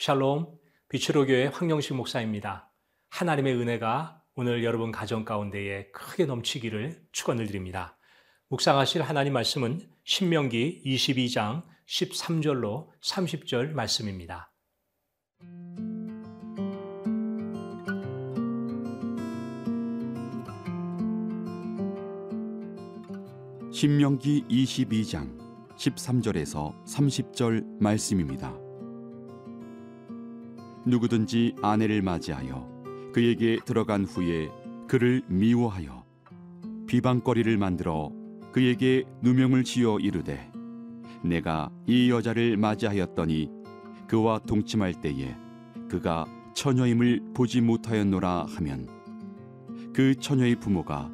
샬롬, 비추로 교회 황영식 목사입니다. 하나님의 은혜가 오늘 여러분 가정 가운데에 크게 넘치기를 축원을 드립니다. 묵상하실 하나님 말씀은 신명기 22장 13절로 30절 말씀입니다. 신명기 22장 13절에서 30절 말씀입니다. 누구든지 아내를 맞이하여 그에게 들어간 후에 그를 미워하여 비방거리를 만들어 그에게 누명을 지어 이르되 내가 이 여자를 맞이하였더니 그와 동침할 때에 그가 처녀임을 보지 못하였노라 하면 그 처녀의 부모가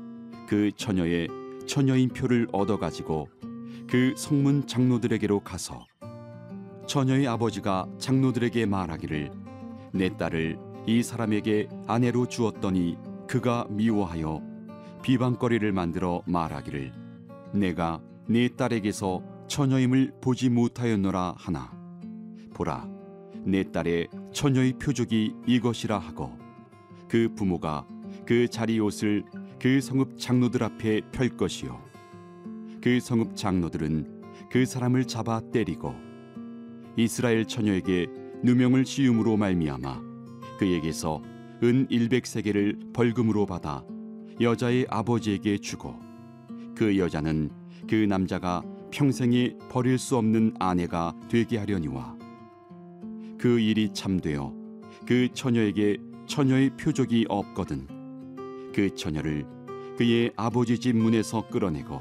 그 처녀의 처녀인 표를 얻어 가지고 그 성문 장로들에게로 가서 처녀의 아버지가 장로들에게 말하기를 내 딸을 이 사람에게 아내로 주었더니 그가 미워하여 비방거리를 만들어 말하기를 내가 네 딸에게서 처녀임을 보지 못하였노라 하나. 보라 내 딸의 처녀의 표적이 이것이라 하고 그 부모가 그 자리 옷을 그 성읍 장로들 앞에 펼 것이요. 그 성읍 장로들은 그 사람을 잡아 때리고 이스라엘 처녀에게 누명을 씌움으로 말미암아 그에게서 은 100세계를 벌금으로 받아 여자의 아버지에게 주고 그 여자는 그 남자가 평생에 버릴 수 없는 아내가 되게 하려니와 그 일이 참되어 그 처녀에게 처녀의 표적이 없거든 그 처녀를 그의 아버지 집 문에서 끌어내고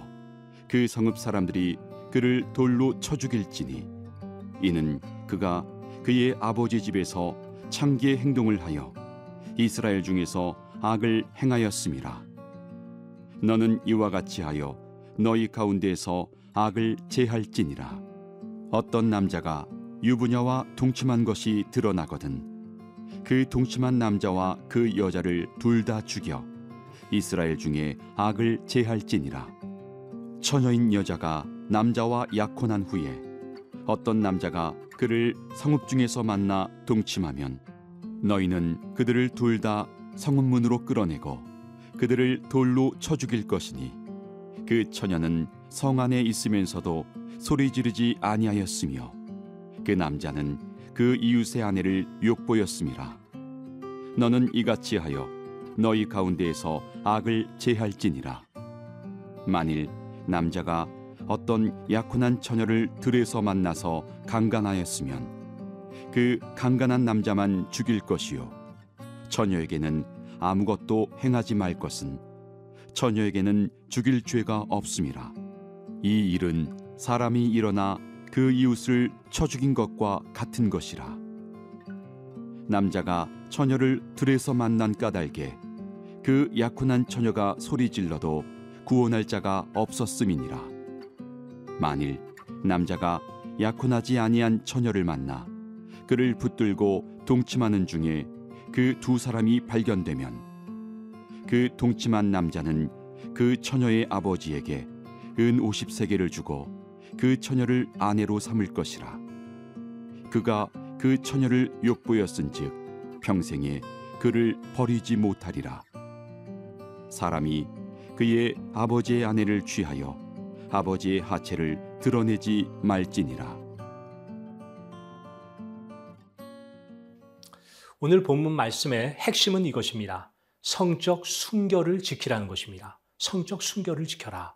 그 성읍 사람들이 그를 돌로 쳐 죽일지니 이는 그가 그의 아버지 집에서 창기의 행동을 하여 이스라엘 중에서 악을 행하였음이라 너는 이와 같이 하여 너희 가운데에서 악을 제할지니라. 어떤 남자가 유부녀와 동침한 것이 드러나거든 그 동침한 남자와 그 여자를 둘 다 죽여 이스라엘 중에 악을 제할지니라. 처녀인 여자가 남자와 약혼한 후에 어떤 남자가 그를 성읍 중에서 만나 동침하면 너희는 그들을 둘 다 성읍문으로 끌어내고 그들을 돌로 쳐 죽일 것이니 그 처녀는 성 안에 있으면서도 소리 지르지 아니하였으며 그 남자는 그 이웃의 아내를 욕보였음이라. 너는 이같이 하여 너희 가운데에서 악을 제할지니라. 만일 남자가 어떤 약혼한 처녀를 들에서 만나서 강간하였으면 그 강간한 남자만 죽일 것이요. 처녀에게는 아무것도 행하지 말 것은 처녀에게는 죽일 죄가 없음이라. 이 일은 사람이 일어나 그 이웃을 쳐 죽인 것과 같은 것이라. 남자가 처녀를 들에서 만난 까닭에 그 약혼한 처녀가 소리 질러도 구원할 자가 없었음이니라 만일 남자가 약혼하지 아니한 처녀를 만나 그를 붙들고 동침하는 중에 그 두 사람이 발견되면 그 동침한 남자는 그 처녀의 아버지에게 은 50세계를 주고 그 처녀를 아내로 삼을 것이라. 그가 그 처녀를 욕보였은즉 평생에 그를 버리지 못하리라. 사람이 그의 아버지의 아내를 취하여 아버지의 하체를 드러내지 말지니라 오늘 본문 말씀의 핵심은 이것입니다. 성적 순결을 지키라는 것입니다. 성적 순결을 지켜라.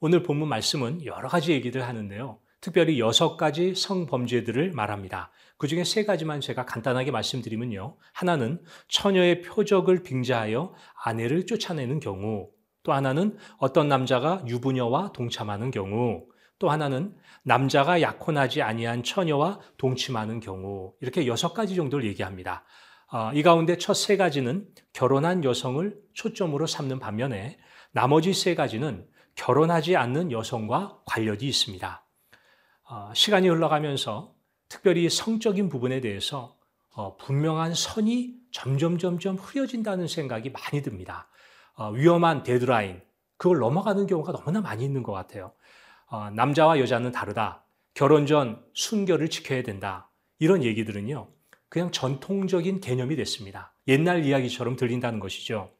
오늘 본문 말씀은 여러 가지 얘기를 하는데요. 특별히 여섯 가지 성범죄들을 말합니다. 그 중에 세 가지만 제가 간단하게 말씀드리면요. 하나는 처녀의 표적을 빙자하여 아내를 쫓아내는 경우, 또 하나는 어떤 남자가 유부녀와 동참하는 경우, 또 하나는 남자가 약혼하지 아니한 처녀와 동침하는 경우, 이렇게 여섯 가지 정도를 얘기합니다. 이 가운데 첫 세 가지는 결혼한 여성을 초점으로 삼는 반면에 나머지 세 가지는 결혼하지 않는 여성과 관련이 있습니다. 시간이 흘러가면서 특별히 성적인 부분에 대해서 어, 분명한 선이 점점 점점 흐려진다는 생각이 많이 듭니다. 어, 위험한 데드라인 그걸 넘어가는 경우가 너무나 많이 있는 것 같아요. 어, 남자와 여자는 다르다. 결혼 전 순결을 지켜야 된다. 이런 얘기들은요. 그냥 전통적인 개념이 됐습니다. 옛날 이야기처럼 들린다는 것이죠.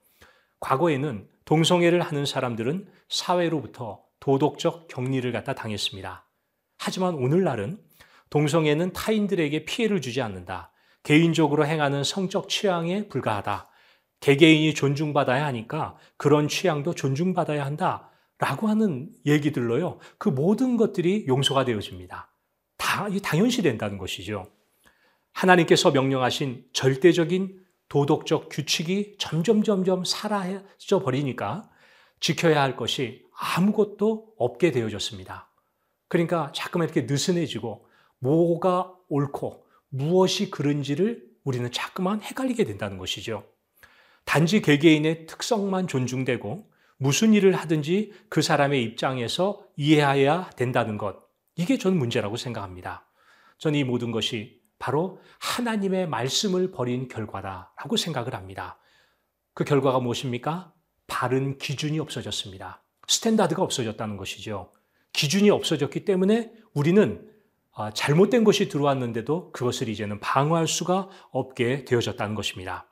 과거에는 동성애를 하는 사람들은 사회로부터 도덕적 격리를 갖다 당했습니다. 하지만 오늘날은 동성애는 타인들에게 피해를 주지 않는다. 개인적으로 행하는 성적 취향에 불과하다. 개개인이 존중받아야 하니까 그런 취향도 존중받아야 한다. 라고 하는 얘기들로요. 그 모든 것들이 용서가 되어집니다. 다, 당연시 된다는 것이죠. 하나님께서 명령하신 절대적인 도덕적 규칙이 점점 점점 사라져 버리니까 지켜야 할 것이 아무것도 없게 되어졌습니다. 그러니까 자꾸만 이렇게 느슨해지고 뭐가 옳고 무엇이 그른지를 우리는 자꾸만 헷갈리게 된다는 것이죠. 단지 개개인의 특성만 존중되고 무슨 일을 하든지 그 사람의 입장에서 이해해야 된다는 것. 이게 전 문제라고 생각합니다. 저는 이 모든 것이 바로 하나님의 말씀을 버린 결과다라고 생각을 합니다. 그 결과가 무엇입니까? 바른 기준이 없어졌습니다. standard가 없어졌다는 것이죠. 기준이 없어졌기 때문에 우리는 아, 잘못된 것이 들어왔는데도 그것을 이제는 방어할 수가 없게 되어졌다는 것입니다.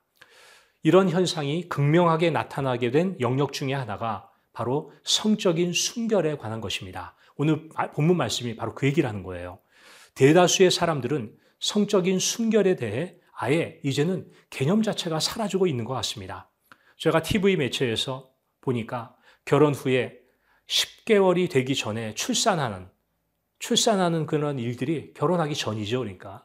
이런 현상이 극명하게 나타나게 된 영역 중의 하나가 바로 성적인 순결에 관한 것입니다. 오늘 본문 말씀이 바로 그 얘기를 하는 거예요. 대다수의 사람들은 성적인 순결에 대해 아예 이제는 개념 자체가 사라지고 있는 것 같습니다. 제가 TV 매체에서 보니까 결혼 후에 10개월이 되기 전에 출산하는, 출산하는 그런 일들이 결혼하기 전이죠. 그러니까.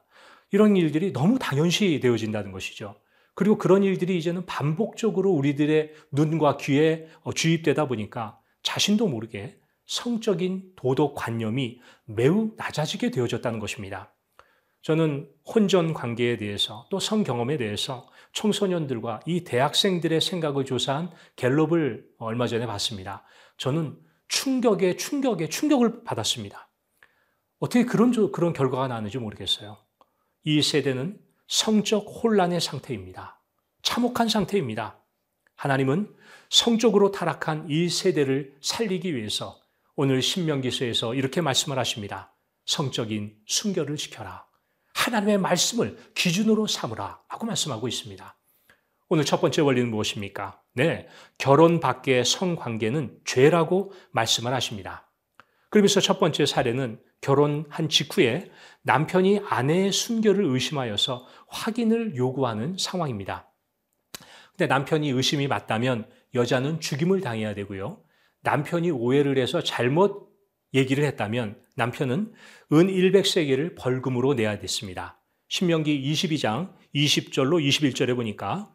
이런 일들이 너무 당연시 되어진다는 것이죠. 그리고 그런 일들이 이제는 반복적으로 우리들의 눈과 귀에 어, 주입되다 보니까 자신도 모르게 성적인 도덕 관념이 매우 낮아지게 되어졌다는 것입니다. 저는 혼전 관계에 대해서 또 성 경험에 대해서 청소년들과 이 대학생들의 생각을 조사한 갤럽을 얼마 전에 봤습니다. 저는 충격에 충격에 충격을 받았습니다. 어떻게 그런, 그런 결과가 나는지 모르겠어요. 이 세대는 성적 혼란의 상태입니다. 참혹한 상태입니다. 하나님은 성적으로 타락한 이 세대를 살리기 위해서 오늘 신명기서에서 이렇게 말씀을 하십니다. 성적인 순결을 지켜라. 하나님의 말씀을 기준으로 삼으라. 하고 말씀하고 있습니다. 오늘 첫 번째 원리는 무엇입니까? 네. 결혼 밖의 성관계는 죄라고 말씀을 하십니다. 그러면서 첫 번째 사례는 결혼한 직후에 남편이 아내의 순결을 의심하여서 확인을 요구하는 상황입니다. 근데 남편이 의심이 맞다면 여자는 죽임을 당해야 되고요. 남편이 오해를 해서 잘못 얘기를 했다면 남편은 은 100세계를 벌금으로 내야 됐습니다. 신명기 22장 20절로 21절에 보니까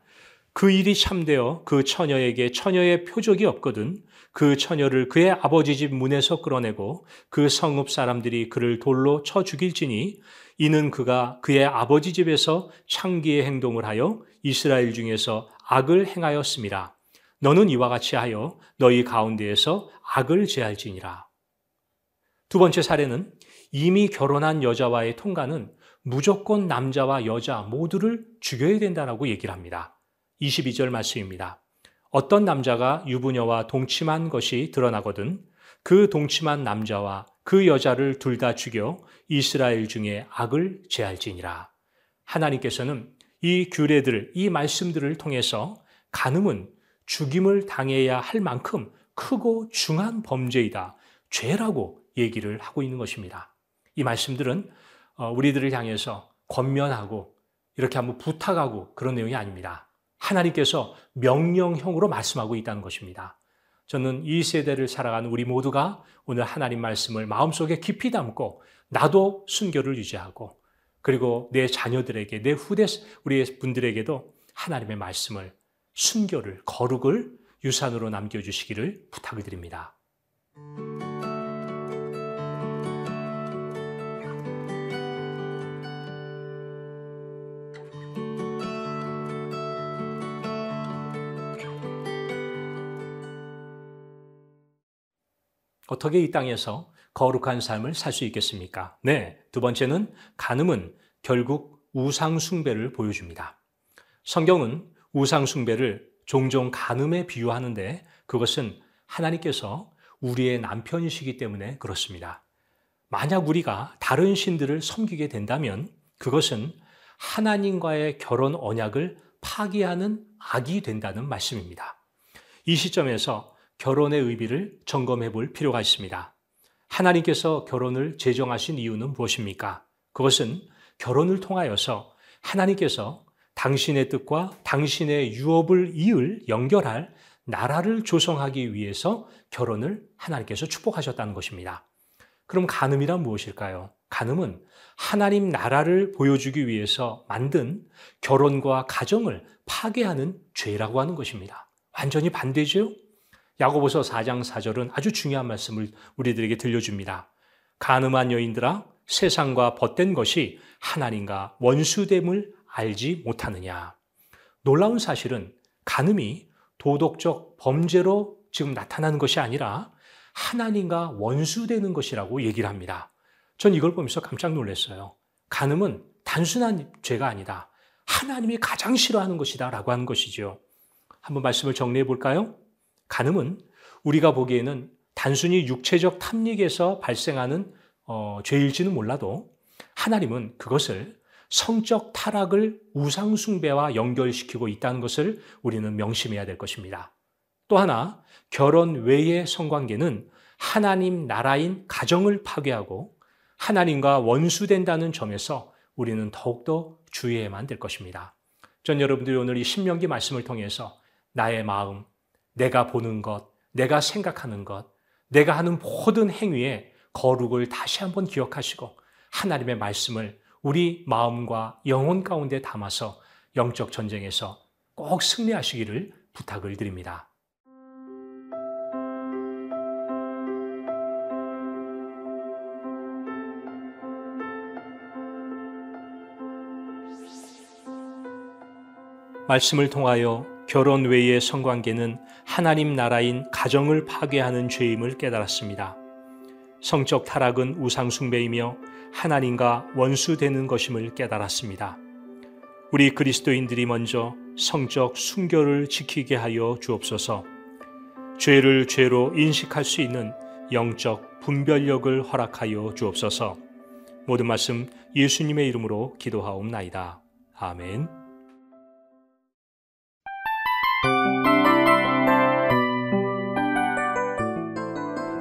그 일이 참되어 그 처녀에게 처녀의 표적이 없거든 그 처녀를 그의 아버지 집 문에서 끌어내고 그 성읍 사람들이 그를 돌로 쳐 죽일지니 이는 그가 그의 아버지 집에서 창기의 행동을 하여 이스라엘 중에서 악을 행하였습니다. 너는 이와 같이 하여 너희 가운데에서 악을 제할지니라. 두 번째 사례는 이미 결혼한 여자와의 통과는 무조건 남자와 여자 모두를 죽여야 된다라고 얘기를 합니다. 22절 말씀입니다. 어떤 남자가 유부녀와 동침한 것이 드러나거든 그 동침한 남자와 그 여자를 둘 다 죽여 이스라엘 중에 악을 제할지니라. 하나님께서는 이 규례들, 이 말씀들을 통해서 간음은 죽임을 당해야 할 만큼 크고 중한 범죄이다. 죄라고 얘기를 하고 있는 것입니다. 이 말씀들은 어, 우리들을 향해서 권면하고 이렇게 한번 부탁하고 그런 내용이 아닙니다. 하나님께서 명령형으로 말씀하고 있다는 것입니다. 저는 이 세대를 살아가는 우리 모두가 오늘 하나님 말씀을 마음속에 깊이 담고 나도 순교를 유지하고 그리고 내 자녀들에게 내 후대 우리 분들에게도 하나님의 말씀을 순교를 거룩을 유산으로 남겨주시기를 부탁을 드립니다. 어떻게 이 땅에서 거룩한 삶을 살 수 있겠습니까? 네. 두 번째는 간음은 결국 우상숭배를 보여줍니다. 성경은 우상숭배를 종종 간음에 비유하는데 그것은 하나님께서 우리의 남편이시기 때문에 그렇습니다. 만약 우리가 다른 신들을 섬기게 된다면 그것은 하나님과의 결혼 언약을 파기하는 악이 된다는 말씀입니다. 이 시점에서 결혼의 의미를 점검해 볼 필요가 있습니다. 하나님께서 결혼을 제정하신 이유는 무엇입니까? 그것은 결혼을 통하여서 하나님께서 당신의 뜻과 당신의 유업을 이을 연결할 나라를 조성하기 위해서 결혼을 하나님께서 축복하셨다는 것입니다. 그럼 간음이란 무엇일까요? 간음은 하나님 나라를 보여주기 위해서 만든 결혼과 가정을 파괴하는 죄라고 하는 것입니다. 완전히 반대죠? 야고보서 4장 4절은 아주 중요한 말씀을 우리들에게 들려줍니다. 가늠한 여인들아 세상과 벗된 것이 하나님과 원수됨을 알지 못하느냐. 놀라운 사실은 간음이 도덕적 범죄로 지금 나타나는 것이 아니라 하나님과 원수되는 것이라고 얘기를 합니다. 전 이걸 보면서 깜짝 놀랐어요. 간음은 단순한 죄가 아니다. 하나님이 가장 싫어하는 것이다 라고 하는 것이죠. 한번 말씀을 정리해 볼까요? 간음은 우리가 보기에는 단순히 육체적 탐닉에서 발생하는 어, 죄일지는 몰라도 하나님은 그것을 성적 타락을 우상숭배와 연결시키고 있다는 것을 우리는 명심해야 될 것입니다. 또 하나, 결혼 외의 성관계는 하나님 나라인 가정을 파괴하고 하나님과 원수된다는 점에서 우리는 더욱더 주의해야만 될 것입니다. 전 여러분들이 오늘 이 신명기 말씀을 통해서 나의 마음, 내가 보는 것, 내가 생각하는 것, 내가 하는 모든 행위에 거룩을 다시 한번 기억하시고 하나님의 말씀을 우리 마음과 영혼 가운데 담아서 영적 전쟁에서 꼭 승리하시기를 부탁을 드립니다. 말씀을 통하여 결혼 외의 성관계는 하나님 나라인 가정을 파괴하는 죄임을 깨달았습니다. 성적 타락은 우상숭배이며 하나님과 원수되는 것임을 깨달았습니다. 우리 그리스도인들이 먼저 성적 순결을 지키게 하여 주옵소서. 죄를 죄로 인식할 수 있는 영적 분별력을 허락하여 주옵소서. 모든 말씀 예수님의 이름으로 기도하옵나이다. 아멘.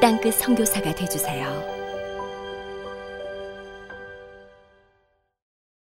땅끝 성교사가 되주세요